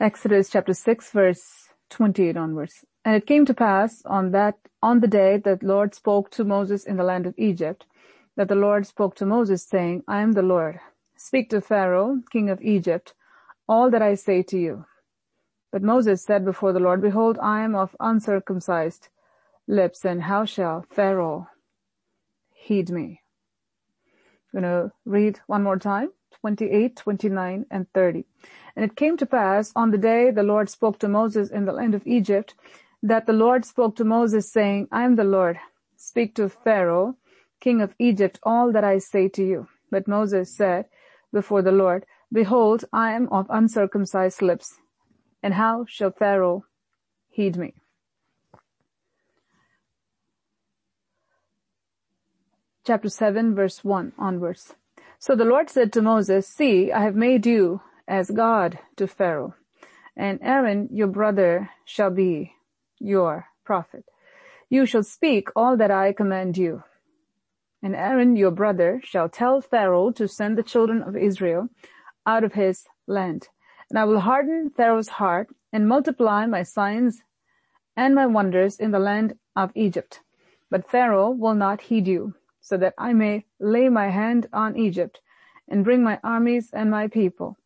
Exodus chapter 6 verse 28 onwards. And it came to pass on that, on the day that Lord spoke to Moses in the land of Egypt, that the Lord spoke to Moses saying, I am the Lord. Speak to Pharaoh, king of Egypt, all that I say to you. But Moses said before the Lord, Behold, I am of uncircumcised lips, and how shall Pharaoh heed me? I'm going to read one more time, 28, 29, and 30. And it came to pass on the day the Lord spoke to Moses in the land of Egypt, that the Lord spoke to Moses saying, I am the Lord. Speak to Pharaoh, king of Egypt, all that I say to you. But Moses said before the Lord, Behold, I am of uncircumcised lips, and how shall Pharaoh heed me? Chapter 7 verse 1 onwards. So the Lord said to Moses, See, I have made you as God to Pharaoh, and Aaron your brother shall be your prophet. You shall speak all that I command you. And Aaron your brother shall tell Pharaoh to send the children of Israel out of his land. And I will harden Pharaoh's heart and multiply my signs and my wonders in the land of Egypt. But Pharaoh will not heed you, so that I may lay my hand on Egypt and bring my armies and my people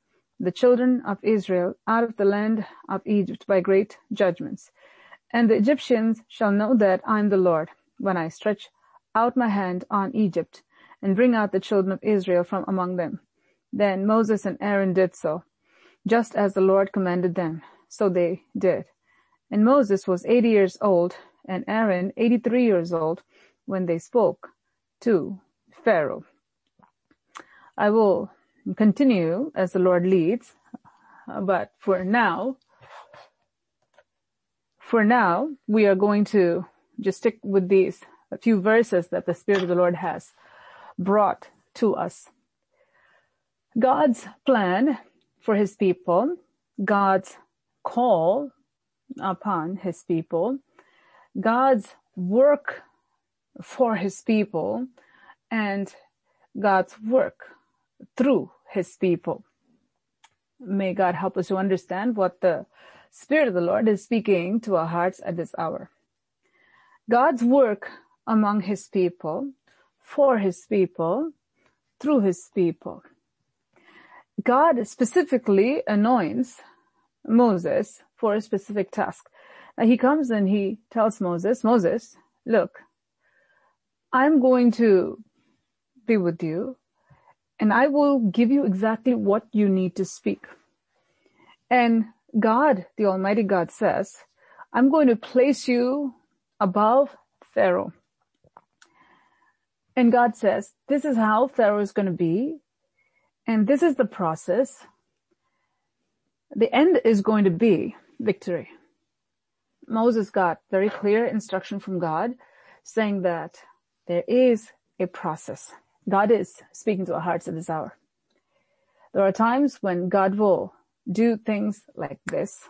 the children of Israel out of the land of Egypt by great judgments. And the Egyptians shall know that I am the Lord when I stretch out my hand on Egypt and bring out the children of Israel from among them. Then Moses and Aaron did so, just as the Lord commanded them. So they did. And Moses was 80 years old and Aaron 83 years old when they spoke to Pharaoh. I will continue as the Lord leads. But for now, for now, we are going to just stick with these few verses that the Spirit of the Lord has brought to us. God's plan for his people, God's call upon his people, God's work for his people, and God's work through his people. May God help us to understand what the Spirit of the Lord is speaking to our hearts at this hour. God's work among his people, for his people, through his people. God specifically anoints Moses for a specific task. Now he comes and he tells Moses, Moses, look, I'm going to be with you and I will give you exactly what you need to speak. And God, the Almighty God says, I'm going to place you above Pharaoh. And God says, this is how Pharaoh is going to be. And this is the process. The end is going to be victory. Moses got very clear instruction from God saying that there is a process. God is speaking to our hearts at this hour. There are times when God will do things like this.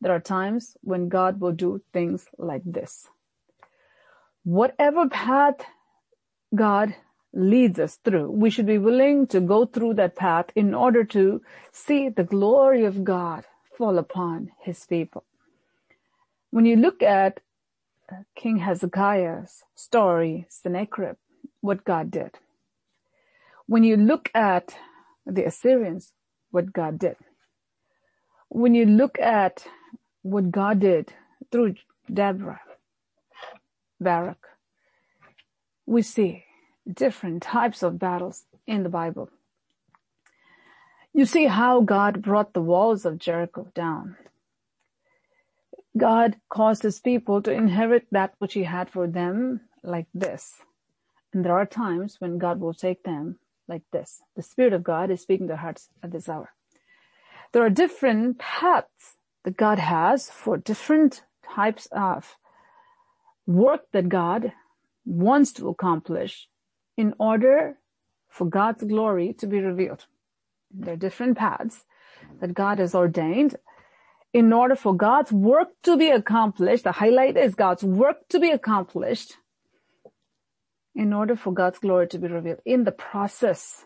There are times when God will do things like this. Whatever path God leads us through, we should be willing to go through that path in order to see the glory of God fall upon his people. When you look at King Hezekiah's story, Sennacherib, what God did. When you look at the Assyrians, what God did. When you look at what God did through Deborah, Barak, we see different types of battles in the Bible. You see how God brought the walls of Jericho down. God caused his people to inherit that which he had for them like this. And there are times when God will take them like this. The Spirit of God is speaking to hearts at this hour. There are different paths that God has for different types of work that God wants to accomplish in order for God's glory to be revealed. There are different paths that God has ordained in order for God's work to be accomplished. The highlight is God's work to be accomplished in order for God's glory to be revealed. In the process,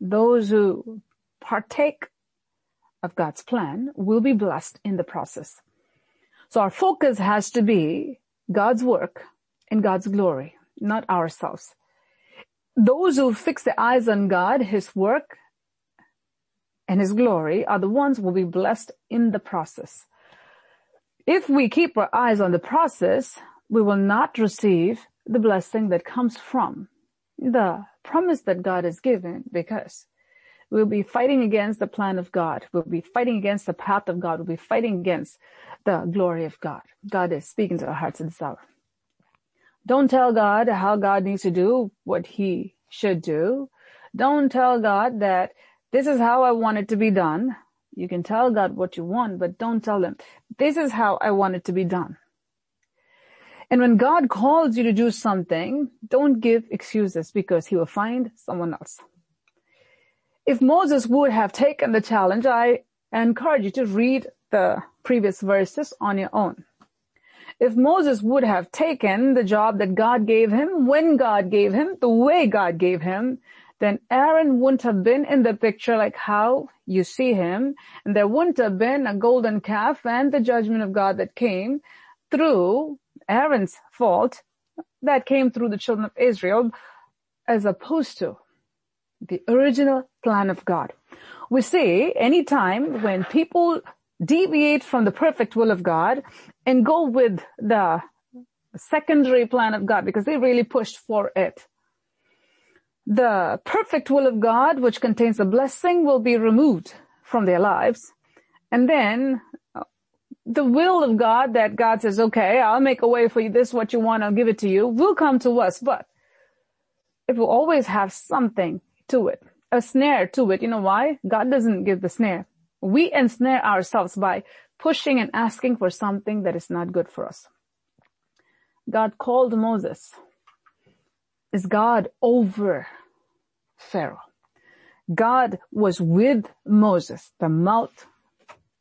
those who partake of God's plan will be blessed in the process. So our focus has to be God's work and God's glory, not ourselves. Those who fix their eyes on God, His work, and His glory are the ones who will be blessed in the process. If we keep our eyes on the process, we will not receive the blessing that comes from the promise that God has given because we'll be fighting against the plan of God. We'll be fighting against the path of God. We'll be fighting against the glory of God. God is speaking to our hearts in this hour. Don't tell God how God needs to do what he should do. Don't tell God that this is how I want it to be done. You can tell God what you want, but don't tell him, this is how I want it to be done. And when God calls you to do something, don't give excuses because he will find someone else. If Moses would have taken the challenge, I encourage you to read the previous verses on your own. If Moses would have taken the job that God gave him, when God gave him, the way God gave him, then Aaron wouldn't have been in the picture like how you see him, and there wouldn't have been a golden calf and the judgment of God that came through Aaron's fault that came through the children of Israel as opposed to the original plan of God. We see anytime when people deviate from the perfect will of God and go with the secondary plan of God because they really pushed for it. The perfect will of God, which contains a blessing, will be removed from their lives. And then the will of God that God says, okay, I'll make a way for you. This is what you want. I'll give it to you will come to us, but it will always have something to it, a snare to it. You know why? God doesn't give the snare. We ensnare ourselves by pushing and asking for something that is not good for us. God called Moses. Is God over Pharaoh? God was with Moses. The mouth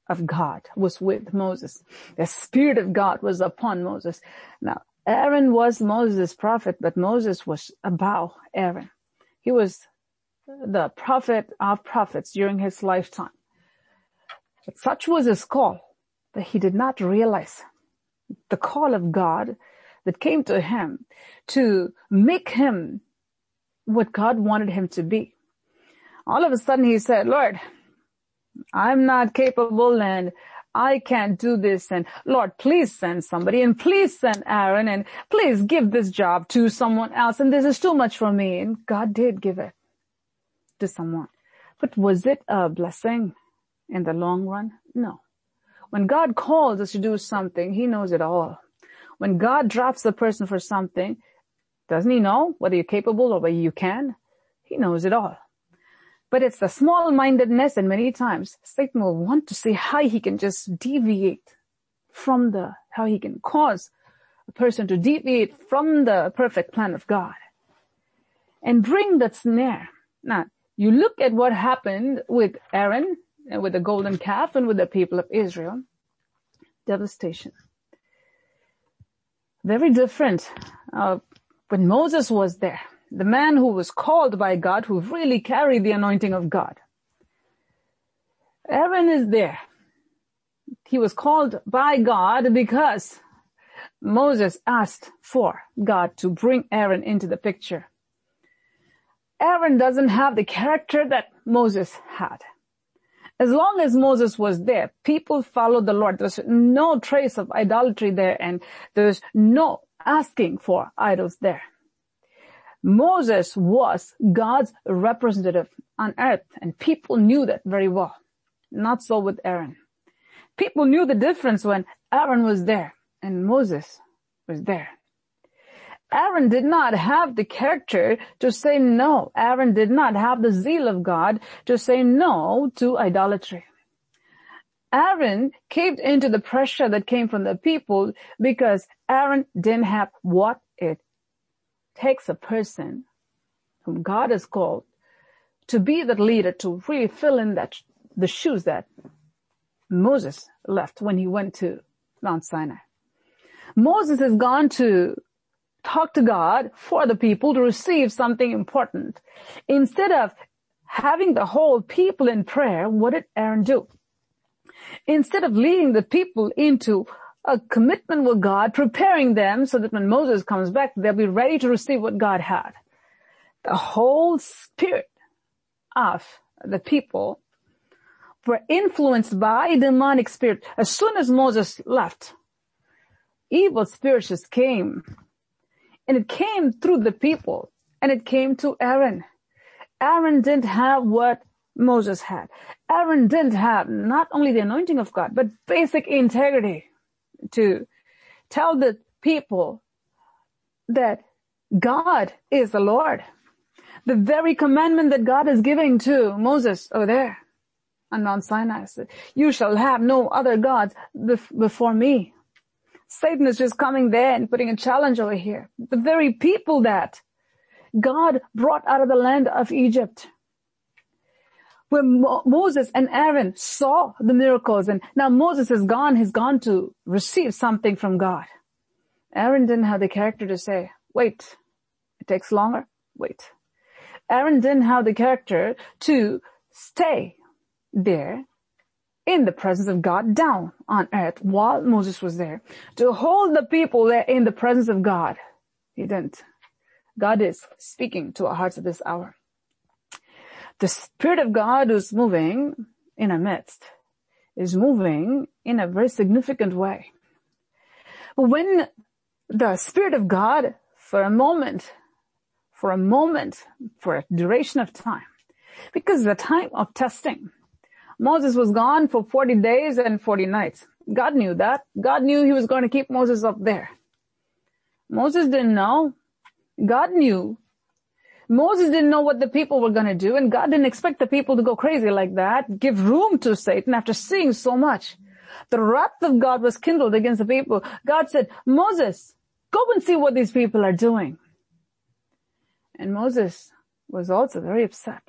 of God was with Moses. The Spirit of God was upon Moses. Now, Aaron was Moses' prophet, but Moses was above Aaron. He was the prophet of prophets during his lifetime. But such was his call that he did not realize the call of God that came to him to make him what God wanted him to be. All of a sudden he said, Lord, I'm not capable and I can't do this and Lord, please send somebody and please send Aaron and please give this job to someone else and this is too much for me. And God did give it to someone. But was it a blessing in the long run? No. When God calls us to do something, He knows it all. When God drops a person for something, doesn't He know whether you're capable or whether you can? He knows it all. But it's the small-mindedness and many times Satan will want to see how he can just deviate from the, how he can cause a person to deviate from the perfect plan of God and bring that snare. Now, you look at what happened with Aaron and with the golden calf and with the people of Israel. Devastation. Very different uh, when Moses was there the man who was called by God, who really carried the anointing of God. Aaron is there. He was called by God because Moses asked for God to bring Aaron into the picture. Aaron doesn't have the character that Moses had. As long as Moses was there, people followed the Lord. There's no trace of idolatry there and there's no asking for idols there. Moses was God's representative on earth and people knew that very well. Not so with Aaron. People knew the difference when Aaron was there and Moses was there. Aaron did not have the character to say no. Aaron did not have the zeal of God to say no to idolatry. Aaron caved into the pressure that came from the people because Aaron didn't have what it takes a person whom God has called to be that leader to really fill in that the shoes that Moses left when he went to Mount Sinai. Moses has gone to talk to God for the people to receive something important. Instead of having the whole people in prayer, what did Aaron do? Instead of leading the people into a commitment with God, preparing them so that when Moses comes back, they'll be ready to receive what God had. The whole spirit of the people were influenced by demonic spirit. As soon as Moses left, evil spirits just came. And it came through the people and it came to Aaron. Aaron didn't have what Moses had. Aaron didn't have not only the anointing of God, but basic integrity to tell the people that God is the Lord. The very commandment that God is giving to Moses over there on Mount Sinai you shall have no other gods before me. Satan is just coming there and putting a challenge over here. The very people that God brought out of the land of Egypt. Where Mo- Moses and Aaron saw the miracles and now Moses is gone, he's gone to receive something from God. Aaron didn't have the character to say, wait, it takes longer, wait. Aaron didn't have the character to stay there in the presence of God down on earth while Moses was there to hold the people there in the presence of God. He didn't. God is speaking to our hearts at this hour. The Spirit of God who's moving in our midst is moving in a very significant way. When the Spirit of God for a moment, for a moment, for a duration of time, because the time of testing, Moses was gone for 40 days and 40 nights. God knew that. God knew he was going to keep Moses up there. Moses didn't know. God knew. Moses didn't know what the people were going to do and God didn't expect the people to go crazy like that, give room to Satan after seeing so much. The wrath of God was kindled against the people. God said, Moses, go and see what these people are doing. And Moses was also very upset.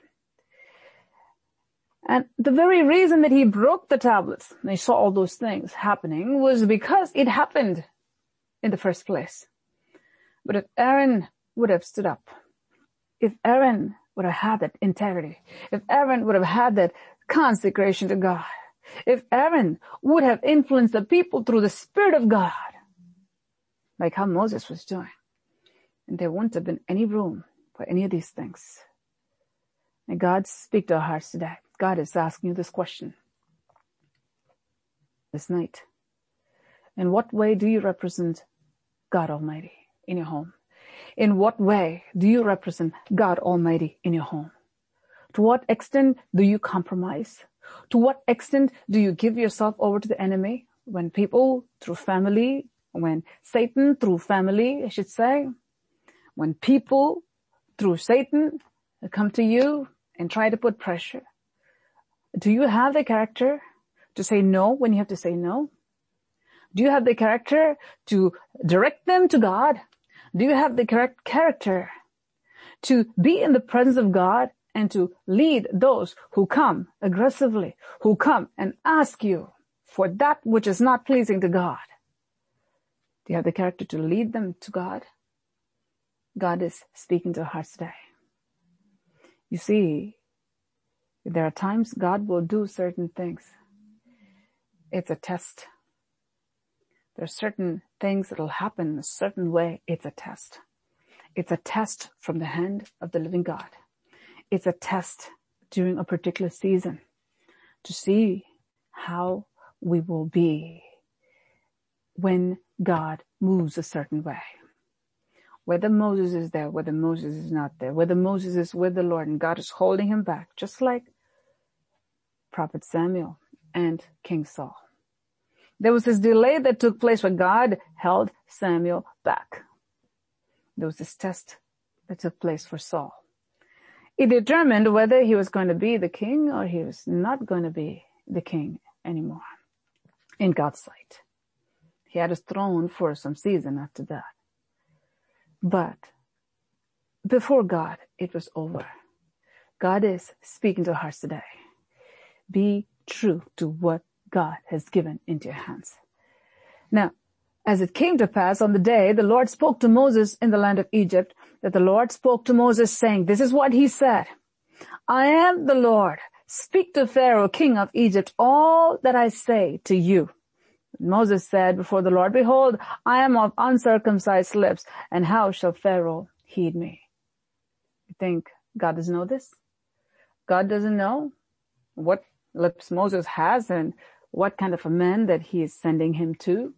And the very reason that he broke the tablets, and he saw all those things happening, was because it happened in the first place. But if Aaron would have stood up, if Aaron would have had that integrity, if Aaron would have had that consecration to God, if Aaron would have influenced the people through the Spirit of God, like how Moses was doing, and there wouldn't have been any room for any of these things. And God speak to our hearts today. God is asking you this question this night. In what way do you represent God Almighty in your home? In what way do you represent God Almighty in your home? To what extent do you compromise? To what extent do you give yourself over to the enemy when people through family, when Satan through family, I should say, when people through Satan come to you and try to put pressure, do you have the character to say no when you have to say no? Do you have the character to direct them to God? Do you have the correct character to be in the presence of God and to lead those who come aggressively, who come and ask you for that which is not pleasing to God? Do you have the character to lead them to God? God is speaking to our hearts today. You see, there are times God will do certain things. It's a test. There are certain things that will happen a certain way. It's a test. It's a test from the hand of the living God. It's a test during a particular season to see how we will be when God moves a certain way. Whether Moses is there, whether Moses is not there, whether Moses is with the Lord and God is holding him back, just like Prophet Samuel and King Saul. There was this delay that took place where God held Samuel back. There was this test that took place for Saul. He determined whether he was going to be the king or he was not going to be the king anymore in God's sight. He had his throne for some season after that. But before God, it was over. God is speaking to hearts today. Be true to what God has given into your hands. Now, as it came to pass on the day the Lord spoke to Moses in the land of Egypt, that the Lord spoke to Moses saying, this is what he said. I am the Lord. speak to Pharaoh, king of Egypt, all that I say to you. Moses said before the Lord, behold, I am of uncircumcised lips, and how shall Pharaoh heed me? You think God doesn't know this? God doesn't know what lips Moses has and what kind of a man that he is sending him to.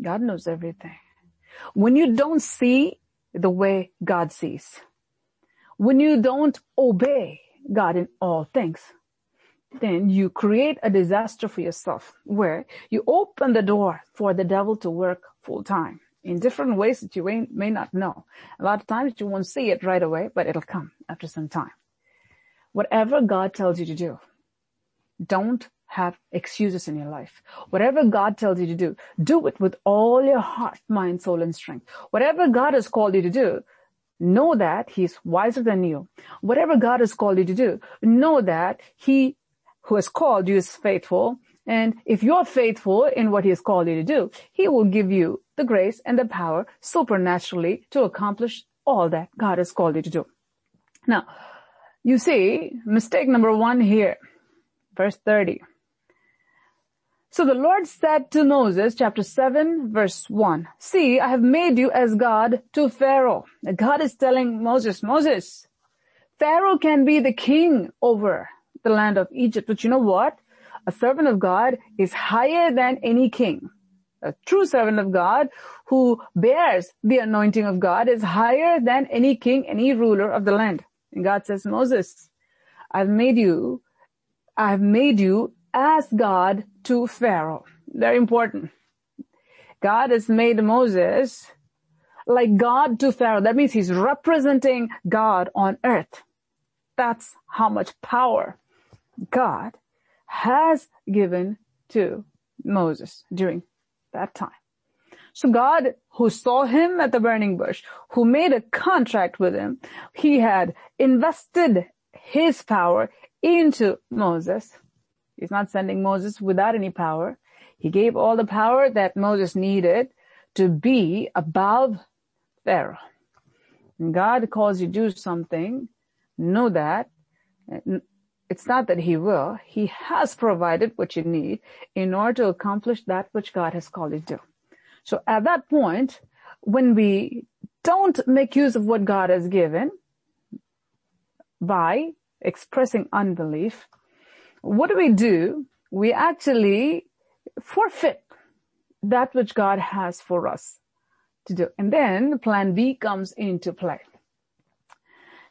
God knows everything. When you don't see the way God sees, when you don't obey God in all things, then you create a disaster for yourself where you open the door for the devil to work full time in different ways that you may not know. A lot of times you won't see it right away, but it'll come after some time. Whatever God tells you to do, don't have excuses in your life. Whatever God tells you to do, do it with all your heart, mind, soul, and strength. Whatever God has called you to do, know that He's wiser than you. Whatever God has called you to do, know that He who has called you is faithful. And if you're faithful in what He has called you to do, He will give you the grace and the power supernaturally to accomplish all that God has called you to do. Now, you see, mistake number one here, verse 30. So the Lord said to Moses, chapter 7, verse 1, See, I have made you as God to Pharaoh. God is telling Moses, Moses, Pharaoh can be the king over the land of Egypt, but you know what? A servant of God is higher than any king. A true servant of God who bears the anointing of God is higher than any king, any ruler of the land. And God says, Moses, I've made you, I've made you as God to Pharaoh. Very important. God has made Moses like God to Pharaoh. That means he's representing God on earth. That's how much power God has given to Moses during that time. So God, who saw him at the burning bush, who made a contract with him, he had invested his power into Moses He's not sending Moses without any power. He gave all the power that Moses needed to be above Pharaoh. God calls you to do something, know that it's not that he will. He has provided what you need in order to accomplish that which God has called you to. So at that point, when we don't make use of what God has given by expressing unbelief, what do we do? We actually forfeit that which God has for us to do. And then plan B comes into play.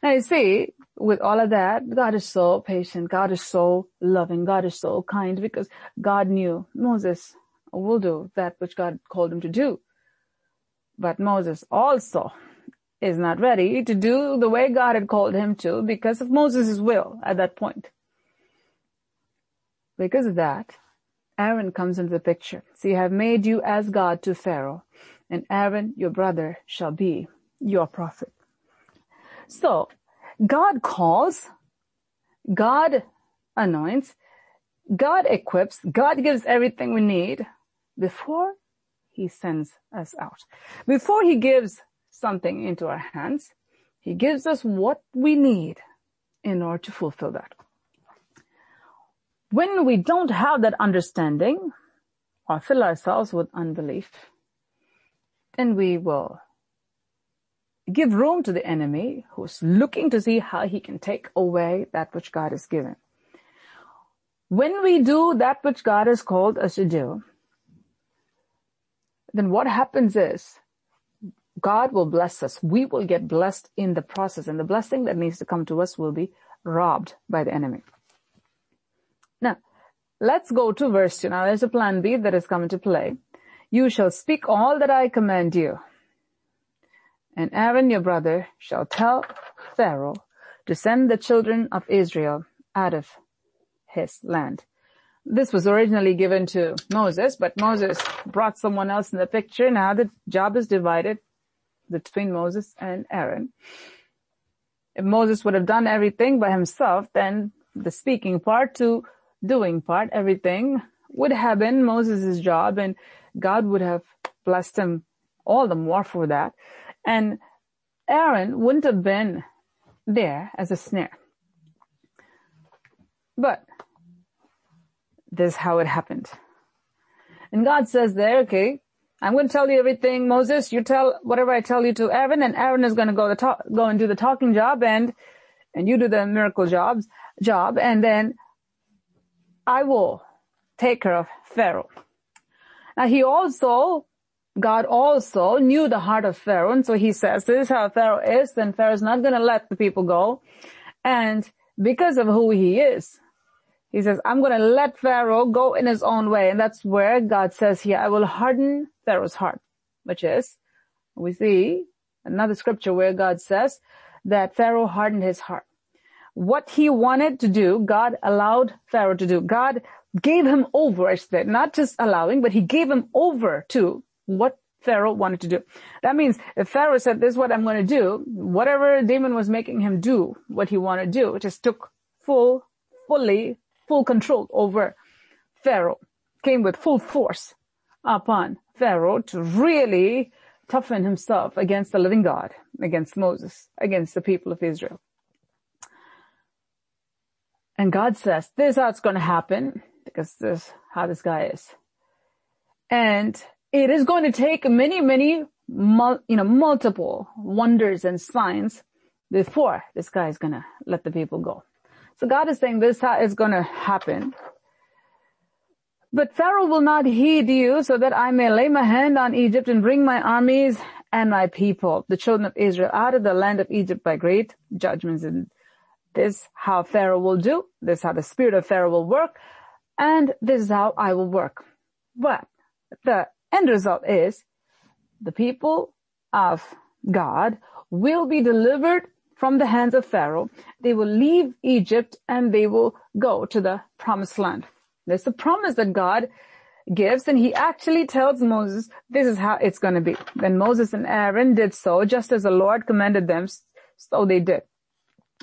Now you see, with all of that, God is so patient. God is so loving. God is so kind because God knew Moses will do that which God called him to do. But Moses also is not ready to do the way God had called him to because of Moses' will at that point. Because of that, Aaron comes into the picture. See, I have made you as God to Pharaoh, and Aaron, your brother, shall be your prophet. So, God calls, God anoints, God equips, God gives everything we need before he sends us out. Before he gives something into our hands, he gives us what we need in order to fulfill that. When we don't have that understanding or fill ourselves with unbelief, then we will give room to the enemy who's looking to see how he can take away that which God has given. When we do that which God has called us to do, then what happens is God will bless us. We will get blessed in the process and the blessing that needs to come to us will be robbed by the enemy. Now, let's go to verse 2. Now there's a plan B that has come into play. You shall speak all that I command you. And Aaron your brother shall tell Pharaoh to send the children of Israel out of his land. This was originally given to Moses, but Moses brought someone else in the picture. Now the job is divided between Moses and Aaron. If Moses would have done everything by himself, then the speaking part to doing part, everything would have been Moses' job and God would have blessed him all the more for that. And Aaron wouldn't have been there as a snare. But this is how it happened. And God says there, okay, I'm going to tell you everything, Moses. You tell whatever I tell you to Aaron, and Aaron is going to go the talk, go and do the talking job, and and you do the miracle jobs job, and then I will take care of Pharaoh. Now he also, God also knew the heart of Pharaoh, and so he says, "This is how Pharaoh is." Then Pharaoh's not going to let the people go, and because of who he is, he says, I'm going to let Pharaoh go in his own way. And that's where God says here, I will harden Pharaoh's heart, which is, we see another scripture where God says that Pharaoh hardened his heart. What he wanted to do, God allowed Pharaoh to do. God gave him over, I said, not just allowing, but he gave him over to what Pharaoh wanted to do. That means if Pharaoh said, this is what I'm going to do, whatever demon was making him do what he wanted to do, it just took full, fully full control over Pharaoh, came with full force upon Pharaoh to really toughen himself against the living God, against Moses, against the people of Israel. And God says, this is how it's going to happen because this is how this guy is. And it is going to take many, many, you know, multiple wonders and signs before this guy is going to let the people go. So God is saying this is how it's going to happen. But Pharaoh will not heed you so that I may lay my hand on Egypt and bring my armies and my people, the children of Israel, out of the land of Egypt by great judgments. And this how Pharaoh will do. This how the spirit of Pharaoh will work. And this is how I will work. But the end result is the people of God will be delivered from the hands of Pharaoh. They will leave Egypt and they will go to the promised land. There's a promise that God gives and he actually tells Moses, this is how it's going to be. Then Moses and Aaron did so just as the Lord commanded them, so they did.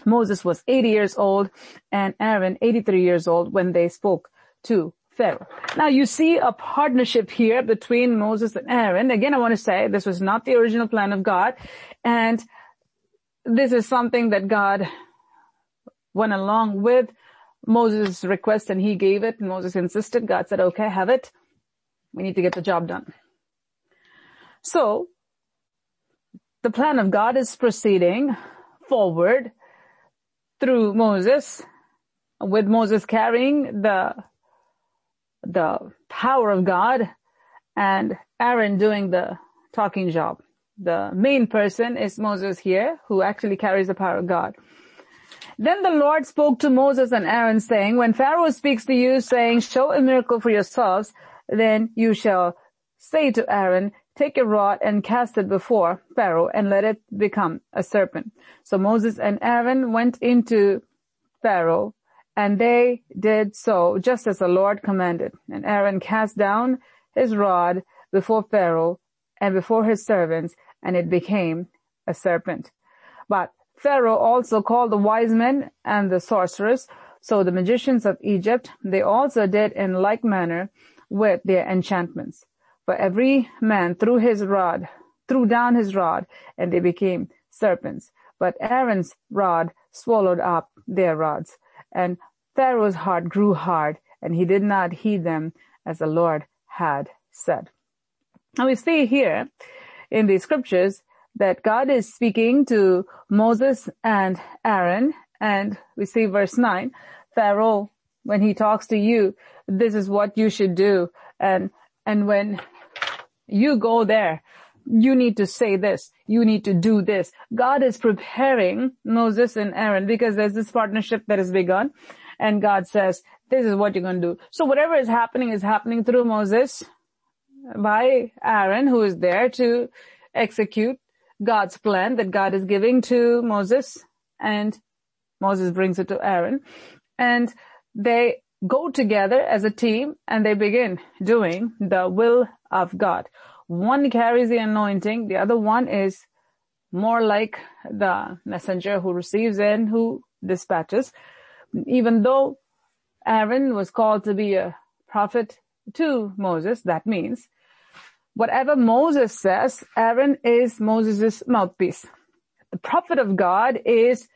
Moses was 80 years old and Aaron 83 years old when they spoke to Pharaoh. Now you see a partnership here between Moses and Aaron. Again, I want to say this was not the original plan of God and this is something that God went along with Moses' request and he gave it. Moses insisted. God said, okay, have it. We need to get the job done. So the plan of God is proceeding forward through Moses with Moses carrying the, the power of God and Aaron doing the talking job the main person is Moses here, who actually carries the power of God. Then the Lord spoke to Moses and Aaron saying, when Pharaoh speaks to you saying, show a miracle for yourselves, then you shall say to Aaron, take a rod and cast it before Pharaoh and let it become a serpent. So Moses and Aaron went into Pharaoh and they did so just as the Lord commanded. And Aaron cast down his rod before Pharaoh and before his servants and it became a serpent. But Pharaoh also called the wise men and the sorcerers, so the magicians of Egypt, they also did in like manner with their enchantments. For every man threw his rod, threw down his rod, and they became serpents. But Aaron's rod swallowed up their rods. And Pharaoh's heart grew hard, and he did not heed them as the Lord had said. Now we see here in the scriptures that God is speaking to Moses and Aaron and we see verse 9, Pharaoh, when he talks to you, this is what you should do. And, and when you go there, you need to say this. You need to do this. God is preparing Moses and Aaron because there's this partnership that has begun and God says, this is what you're going to do. So whatever is happening is happening through Moses by Aaron who is there to execute God's plan that God is giving to Moses and Moses brings it to Aaron and they go together as a team and they begin doing the will of God. One carries the anointing. The other one is more like the messenger who receives and who dispatches. Even though Aaron was called to be a prophet to Moses, that means whatever Moses says, Aaron is Moses' mouthpiece. The prophet of God is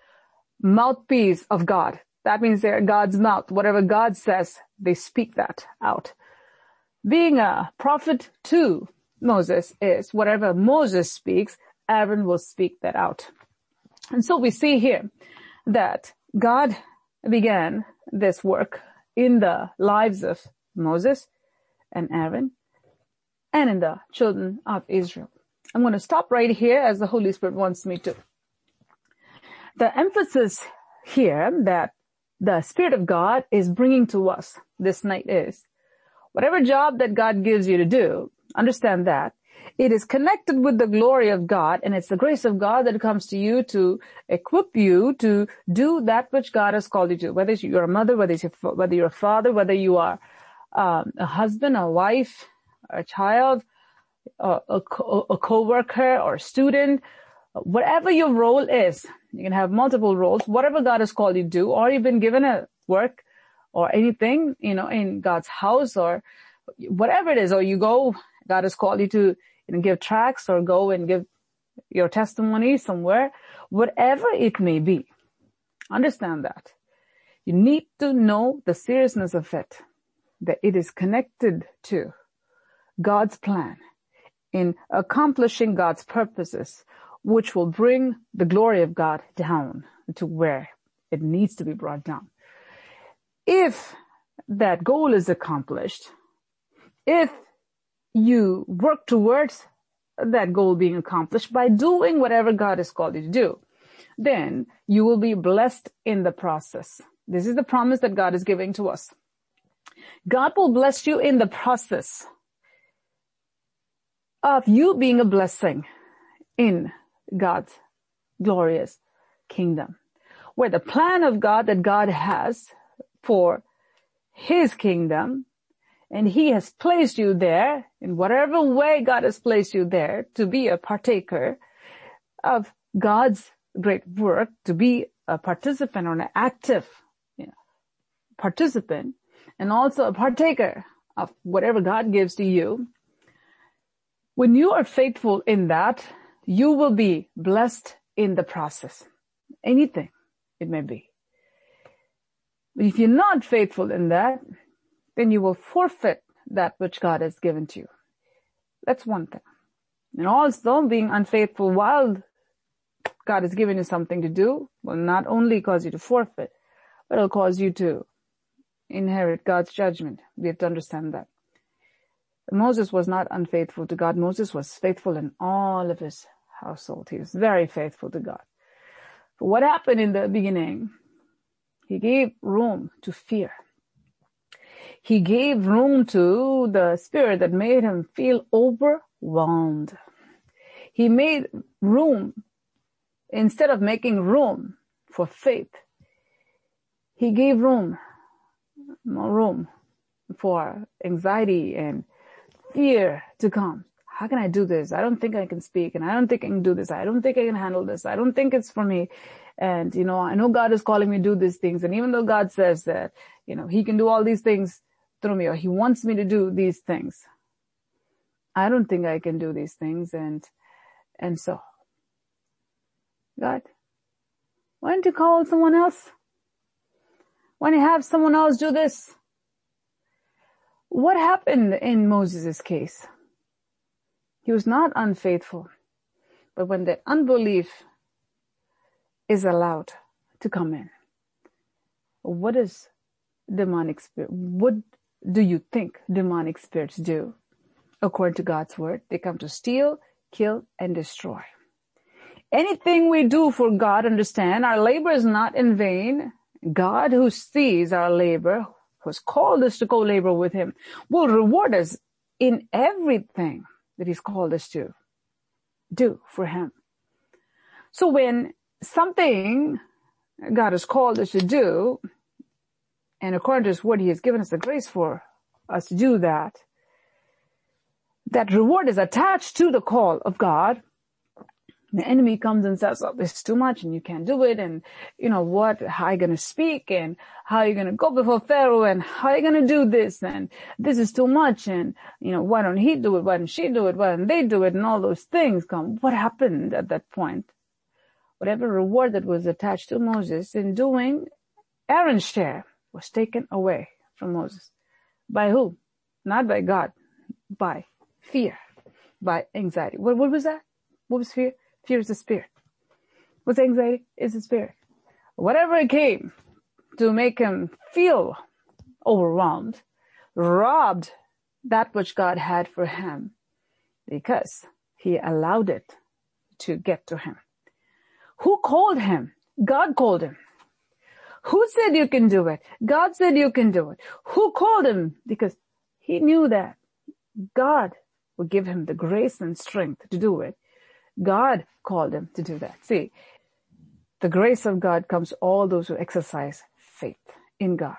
mouthpiece of God. That means they're God's mouth. Whatever God says, they speak that out. Being a prophet to Moses is whatever Moses speaks, Aaron will speak that out. And so we see here that God began this work in the lives of Moses and Aaron and in the children of Israel. I'm going to stop right here as the Holy Spirit wants me to. The emphasis here that the Spirit of God is bringing to us this night is whatever job that God gives you to do, understand that it is connected with the glory of God and it's the grace of God that comes to you to equip you to do that which God has called you to. Whether you're a mother, whether, you're, whether you're a father, whether you are um, a husband, a wife, a child, a, a, a co-worker or a student, whatever your role is, you can have multiple roles, whatever God has called you to do, or you've been given a work or anything, you know, in God's house or whatever it is, or you go, God has called you to you know, give tracks or go and give your testimony somewhere, whatever it may be. Understand that. You need to know the seriousness of it, that it is connected to God's plan in accomplishing God's purposes, which will bring the glory of God down to where it needs to be brought down. If that goal is accomplished, if you work towards that goal being accomplished by doing whatever God has called you to do, then you will be blessed in the process. This is the promise that God is giving to us. God will bless you in the process of you being a blessing in God's glorious kingdom. Where the plan of God that God has for his kingdom and he has placed you there in whatever way God has placed you there to be a partaker of God's great work, to be a participant or an active you know, participant and also a partaker of whatever God gives to you. When you are faithful in that, you will be blessed in the process. Anything it may be. But if you're not faithful in that, then you will forfeit that which God has given to you. That's one thing. And also being unfaithful while God has given you something to do will not only cause you to forfeit, but it'll cause you to inherit God's judgment. We have to understand that. Moses was not unfaithful to God. Moses was faithful in all of his household. He was very faithful to God. But what happened in the beginning? He gave room to fear he gave room to the spirit that made him feel overwhelmed. He made room, instead of making room for faith, he gave room, more room for anxiety and fear to come. How can I do this? I don't think I can speak and I don't think I can do this. I don't think I can handle this. I don't think it's for me. And, you know, I know God is calling me to do these things. And even though God says that, you know, he can do all these things, through me or he wants me to do these things. I don't think I can do these things and, and so, God, why don't you call someone else? Why don't you have someone else do this? What happened in Moses' case? He was not unfaithful, but when the unbelief is allowed to come in, what is demonic spirit? What do you think demonic spirits do? According to God's word, they come to steal, kill, and destroy. Anything we do for God, understand, our labor is not in vain. God who sees our labor, who has called us to co-labor with Him, will reward us in everything that He's called us to do for Him. So when something God has called us to do, and according to his word, he has given us the grace for us to do that. That reward is attached to the call of God. The enemy comes and says, oh, this is too much and you can't do it. And you know what, how are you going to speak and how are you going to go before Pharaoh and how are you going to do this? And this is too much. And you know, why don't he do it? Why don't she do it? Why don't they do it? And all those things come. What happened at that point? Whatever reward that was attached to Moses in doing Aaron's share was taken away from Moses. By who? Not by God, by fear, by anxiety. What, what was that? What was fear? Fear is the spirit. What's anxiety? Is the spirit. Whatever it came to make him feel overwhelmed, robbed that which God had for him because he allowed it to get to him. Who called him? God called him. Who said you can do it? God said you can do it. Who called him? Because he knew that God would give him the grace and strength to do it. God called him to do that. See, the grace of God comes all those who exercise faith in God.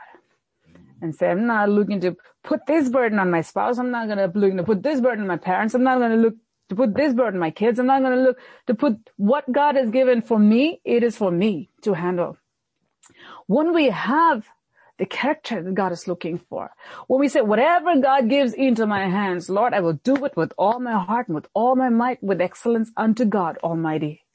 And say, I'm not looking to put this burden on my spouse. I'm not going to look to put this burden on my parents. I'm not going to look to put this burden on my kids. I'm not going to look to put what God has given for me. It is for me to handle. When we have the character that God is looking for, when we say, whatever God gives into my hands, Lord, I will do it with all my heart and with all my might, with excellence unto God Almighty,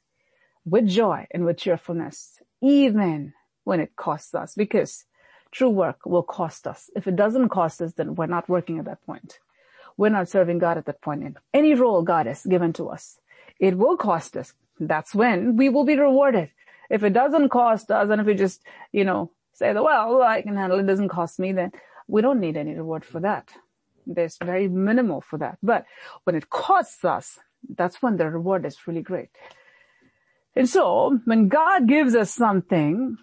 with joy and with cheerfulness, even when it costs us, because true work will cost us. If it doesn't cost us, then we're not working at that point. We're not serving God at that point in any role God has given to us. It will cost us. That's when we will be rewarded. If it doesn't cost us and if we just, you know, say that, well, I can handle it, it doesn't cost me, then we don't need any reward for that. There's very minimal for that. But when it costs us, that's when the reward is really great. And so when God gives us something,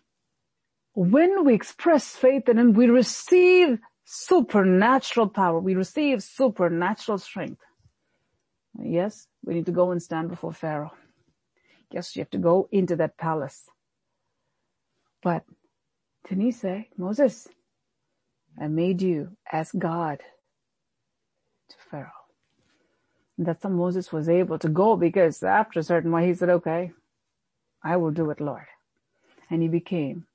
when we express faith in Him, we receive supernatural power. We receive supernatural strength. Yes, we need to go and stand before Pharaoh. Yes, you have to go into that palace. But say, Moses, I made you as God to Pharaoh. And that's how Moses was able to go because after a certain while he said, okay, I will do it, Lord. And he became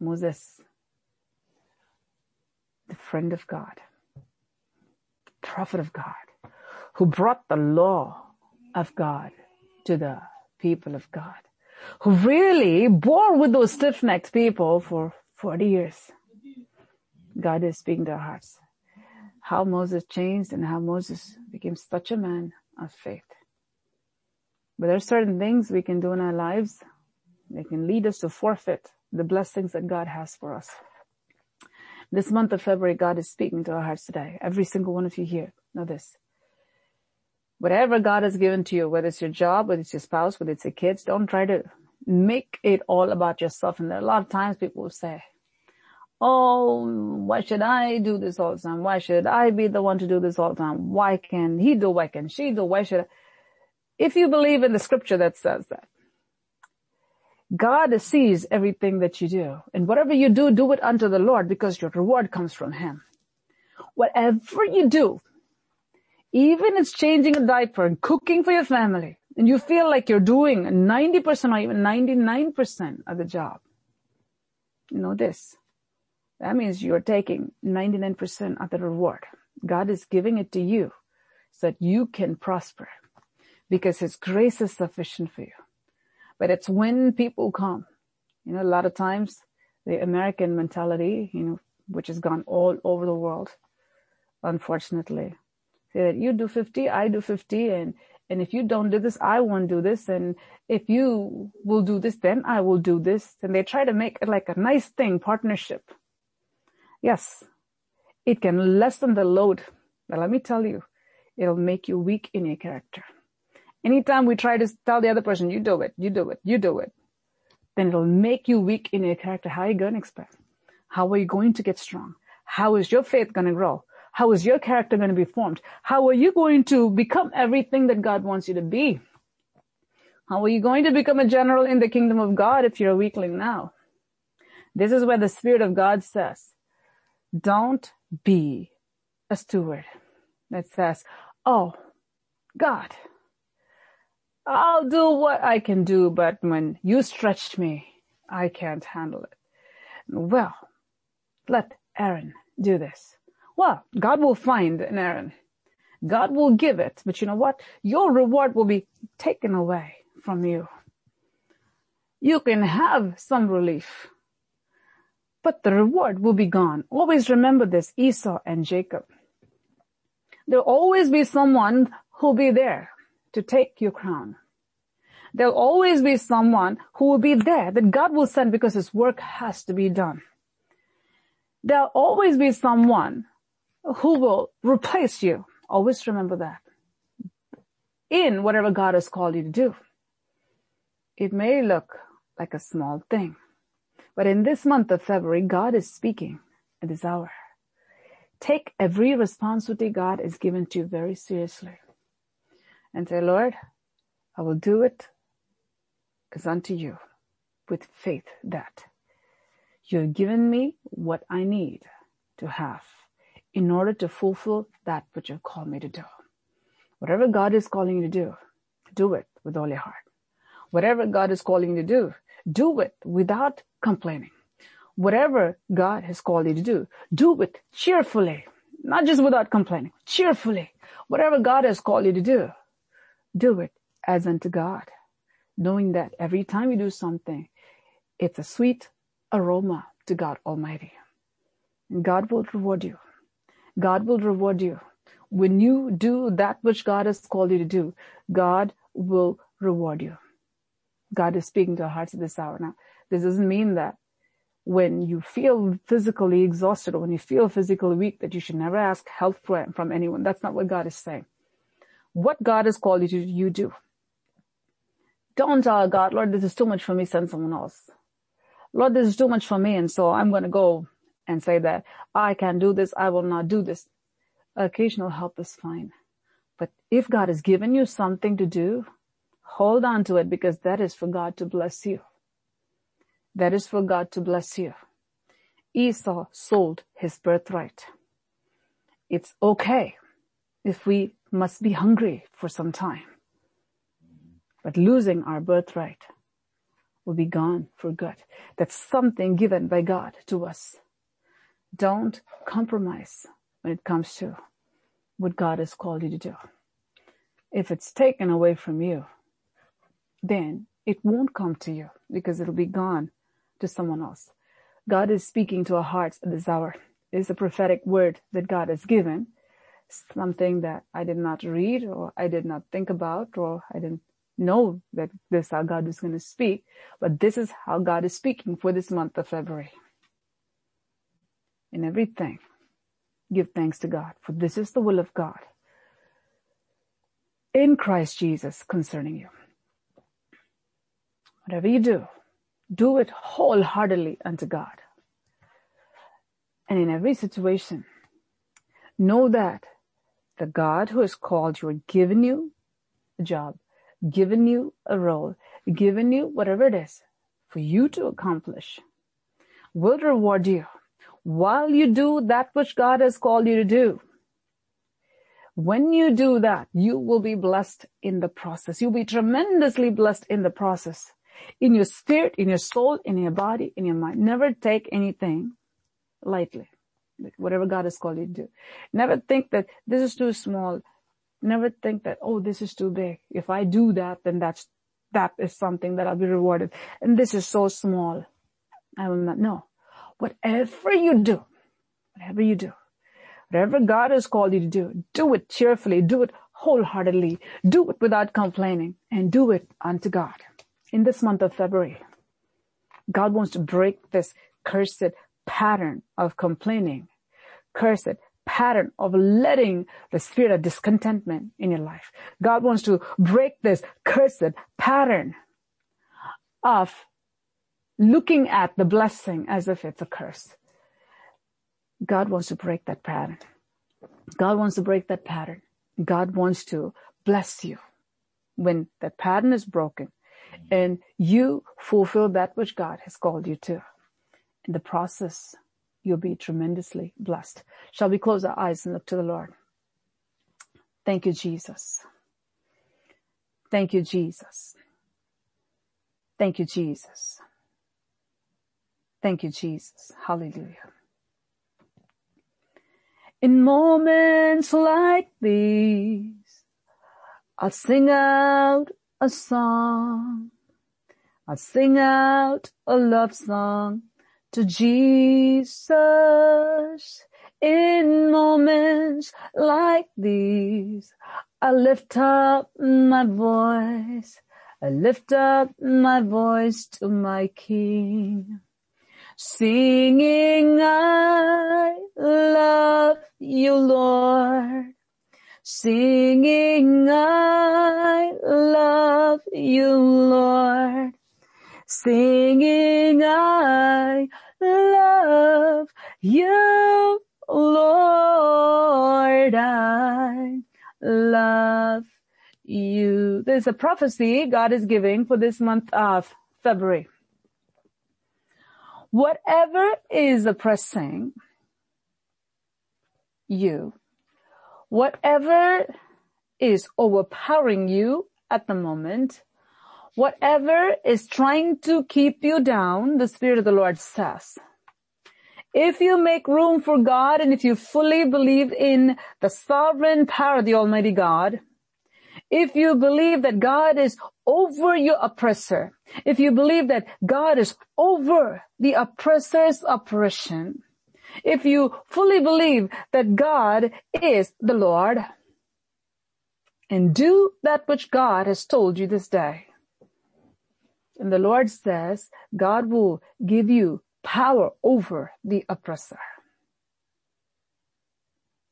Moses, the friend of God, prophet of God, who brought the law of God to the people of God who really bore with those stiff-necked people for 40 years. God is speaking to our hearts. How Moses changed and how Moses became such a man of faith. But there are certain things we can do in our lives that can lead us to forfeit the blessings that God has for us. This month of February, God is speaking to our hearts today. Every single one of you here, know this. Whatever God has given to you, whether it's your job, whether it's your spouse, whether it's your kids, don't try to make it all about yourself. And a lot of times people will say, Oh, why should I do this all the time? Why should I be the one to do this all the time? Why can he do? Why can she do? Why should I? If you believe in the scripture that says that, God sees everything that you do. And whatever you do, do it unto the Lord because your reward comes from him. Whatever you do, even it's changing a diaper and cooking for your family, and you feel like you're doing 90% or even 99% of the job, you know this. That means you're taking 99% of the reward. God is giving it to you so that you can prosper because His grace is sufficient for you. But it's when people come, you know, a lot of times the American mentality, you know, which has gone all over the world, unfortunately, say that you do 50, I do 50, and, and if you don't do this, I won't do this, and if you will do this, then I will do this. And they try to make it like a nice thing, partnership. Yes, it can lessen the load, but let me tell you, it'll make you weak in your character. Anytime we try to tell the other person, you do it, you do it, you do it, then it'll make you weak in your character. How are you going to expect? How are you going to get strong? How is your faith going to grow? How is your character going to be formed? How are you going to become everything that God wants you to be? How are you going to become a general in the kingdom of God if you're a weakling now? This is where the Spirit of God says, don't be a steward that says, oh, God, I'll do what I can do, but when you stretched me, I can't handle it. Well, let Aaron do this. Well, God will find an Aaron. God will give it, but you know what? Your reward will be taken away from you. You can have some relief, but the reward will be gone. Always remember this, Esau and Jacob. There'll always be someone who'll be there to take your crown. There'll always be someone who will be there that God will send because his work has to be done. There'll always be someone who will replace you. Always remember that. In whatever God has called you to do. It may look like a small thing, but in this month of February, God is speaking at this hour. Take every responsibility God has given to you very seriously and say, Lord, I will do it as unto you with faith that you have given me what I need to have in order to fulfill that which you've called me to do. Whatever God is calling you to do, do it with all your heart. Whatever God is calling you to do, do it without complaining. Whatever God has called you to do, do it cheerfully, not just without complaining, cheerfully. Whatever God has called you to do, do it as unto God, knowing that every time you do something, it's a sweet aroma to God Almighty. And God will reward you. God will reward you. When you do that which God has called you to do, God will reward you. God is speaking to our hearts at this hour. Now, this doesn't mean that when you feel physically exhausted or when you feel physically weak that you should never ask help from anyone. That's not what God is saying. What God has called you to, you do. Don't tell God, Lord, this is too much for me, send someone else. Lord, this is too much for me, and so I'm going to go and say that I can do this, I will not do this. Occasional help is fine. But if God has given you something to do, hold on to it because that is for God to bless you. That is for God to bless you. Esau sold his birthright. It's okay if we must be hungry for some time. But losing our birthright will be gone for good. That's something given by God to us. Don't compromise when it comes to what God has called you to do. If it's taken away from you, then it won't come to you because it'll be gone to someone else. God is speaking to our hearts at this hour. It is a prophetic word that God has given, something that I did not read or I did not think about or I didn't know that this is how God is going to speak, but this is how God is speaking for this month of February. In everything, give thanks to God, for this is the will of God in Christ Jesus concerning you. Whatever you do, do it wholeheartedly unto God. And in every situation, know that the God who has called you and given you a job, given you a role, given you whatever it is for you to accomplish, will reward you while you do that which God has called you to do. When you do that, you will be blessed in the process. You'll be tremendously blessed in the process in your spirit, in your soul, in your body, in your mind. Never take anything lightly. Whatever God has called you to do. Never think that this is too small. Never think that, oh, this is too big. If I do that, then that's, that is something that I'll be rewarded. And this is so small. I will not know. Whatever you do, whatever you do, whatever God has called you to do, do it cheerfully, do it wholeheartedly, do it without complaining, and do it unto God in this month of February. God wants to break this cursed pattern of complaining, cursed pattern of letting the spirit of discontentment in your life. God wants to break this cursed pattern of looking at the blessing as if it's a curse. God wants to break that pattern. God wants to break that pattern. God wants to bless you. When that pattern is broken, and you fulfill that which God has called you to. In the process, you'll be tremendously blessed. Shall we close our eyes and look to the Lord? Thank you, Jesus. Thank you, Jesus. Thank you, Jesus. Thank you, Jesus. Hallelujah. In moments like these, I'll sing out a song. I'll sing out a love song to Jesus in moments like these. I lift up my voice. I lift up my voice to my King. Singing, I love you, Lord. Singing, I love you, Lord. Singing, I love you, Lord. I love you. There's a prophecy God is giving for this month of February. Whatever is oppressing you, whatever is overpowering you at the moment, whatever is trying to keep you down, the Spirit of the Lord says, if you make room for God and if you fully believe in the sovereign power of the Almighty God, if you believe that God is over your oppressor, if you believe that God is over the oppressor's oppression, if you fully believe that God is the Lord, and do that which God has told you this day. And the Lord says God will give you power over the oppressor.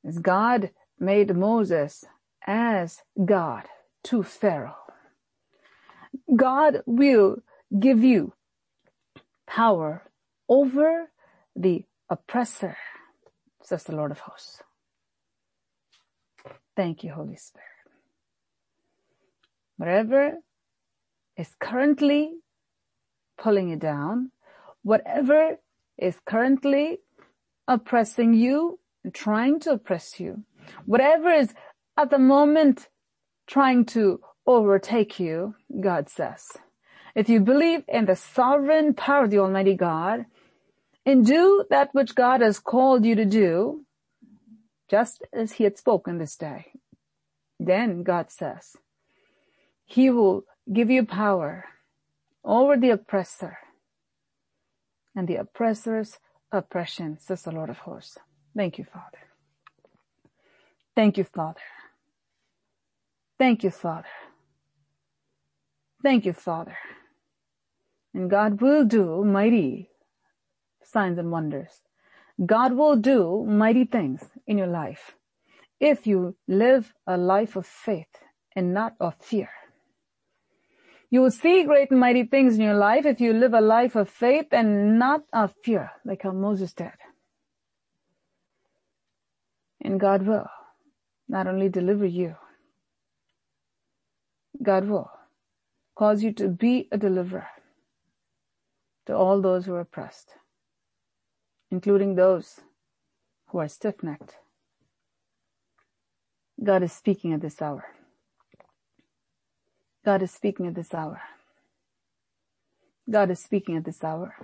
As God made Moses as God to Pharaoh. God will give you power over the oppressor, says the Lord of hosts. Thank you, Holy Spirit. Whatever is currently pulling you down, whatever is currently oppressing you, trying to oppress you, whatever is at the moment trying to overtake you, God says. If you believe in the sovereign power of the Almighty God and do that which God has called you to do, just as he had spoken this day, then God says, he will give you power over the oppressor and the oppressor's oppression, says the Lord of hosts. Thank you, Father. Thank you, Father. Thank you, Father. Thank you, Father. And God will do mighty signs and wonders. God will do mighty things in your life if you live a life of faith and not of fear. You will see great and mighty things in your life if you live a life of faith and not of fear, like how Moses did. And God will not only deliver you, God will cause you to be a deliverer to all those who are oppressed, including those who are stiff-necked. God is speaking at this hour. God is speaking at this hour. God is speaking at this hour.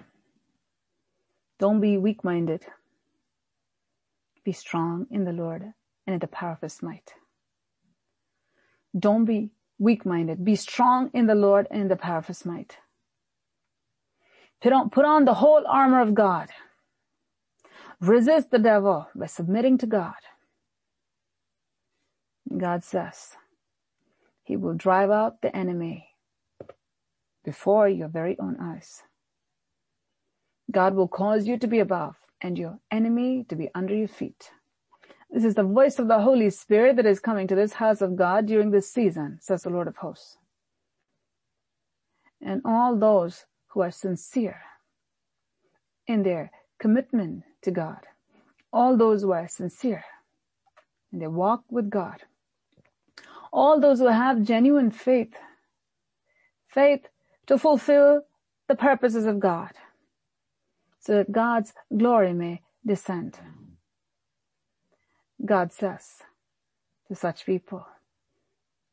Don't be weak-minded. Be strong in the Lord and in the power of his might. Don't be weak-minded. Be strong in the Lord and in the power of his might. Put on, put on the whole armor of God. Resist the devil by submitting to God. God says he will drive out the enemy before your very own eyes. God will cause you to be above and your enemy to be under your feet. This is the voice of the Holy Spirit that is coming to this house of God during this season, says the Lord of hosts. And all those who are sincere in their commitment to God, all those who are sincere in their walk with God, all those who have genuine faith, faith to fulfill the purposes of God, so that God's glory may descend. God says to such people,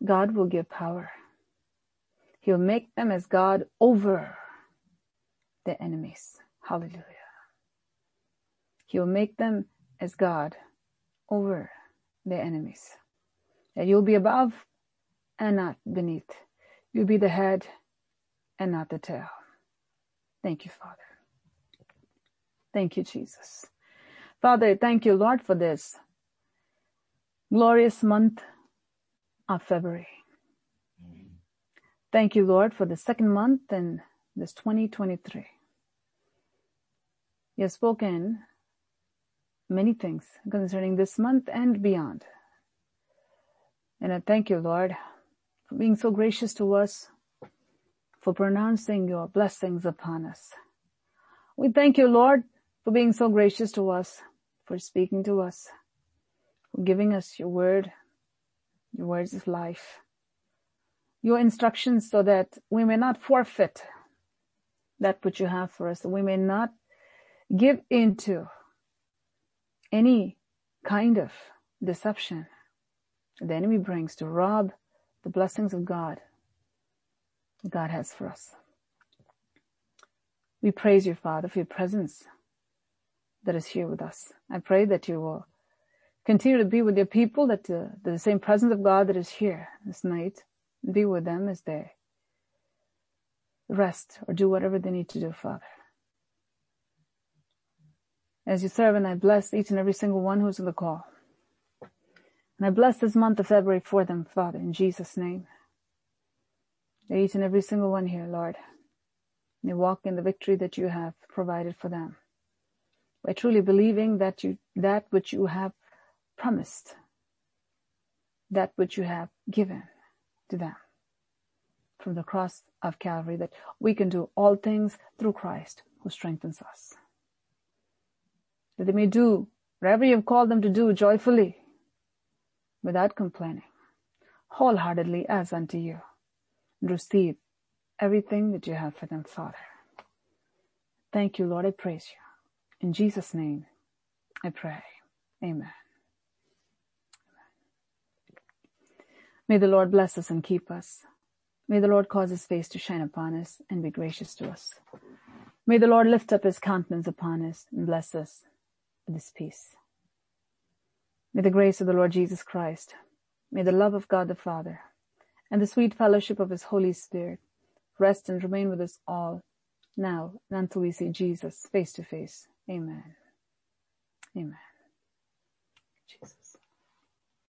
God will give power. He'll make them as God over their enemies. Hallelujah. He'll make them as God over their enemies. That you'll be above and not beneath. You'll be the head and not the tail. Thank you, Father. Thank you, Jesus. Father, thank you, Lord, for this glorious month of February. Thank you, Lord, for the second month in this 2023. You have spoken many things concerning this month and beyond. And I thank you, Lord, for being so gracious to us, for pronouncing your blessings upon us. We thank you, Lord, for being so gracious to us, for speaking to us, giving us your word, your words of life, your instructions so that we may not forfeit that which you have for us, we may not give into any kind of deception the enemy brings to rob the blessings of God God has for us. We praise you, Father, for your presence that is here with us. I pray that you will continue to be with your people, that uh, the same presence of God that is here this night be with them as they rest or do whatever they need to do, Father. As you serve and I bless each and every single one who's in the call. And I bless this month of February for them, Father, in Jesus' name. Each and every single one here, Lord. They walk in the victory that you have provided for them. By truly believing that you, that which you have promised, that which you have given to them from the cross of Calvary, that we can do all things through Christ who strengthens us. That they may do whatever you have called them to do joyfully, without complaining, wholeheartedly as unto you, and receive everything that you have for them, Father. Thank you, Lord. I praise you. In Jesus' name, I pray. Amen. May the Lord bless us and keep us. May the Lord cause his face to shine upon us and be gracious to us. May the Lord lift up his countenance upon us and bless us with his peace. May the grace of the Lord Jesus Christ, may the love of God the Father, and the sweet fellowship of his Holy Spirit rest and remain with us all, now and until we see Jesus face to face. Amen. Amen. Jesus.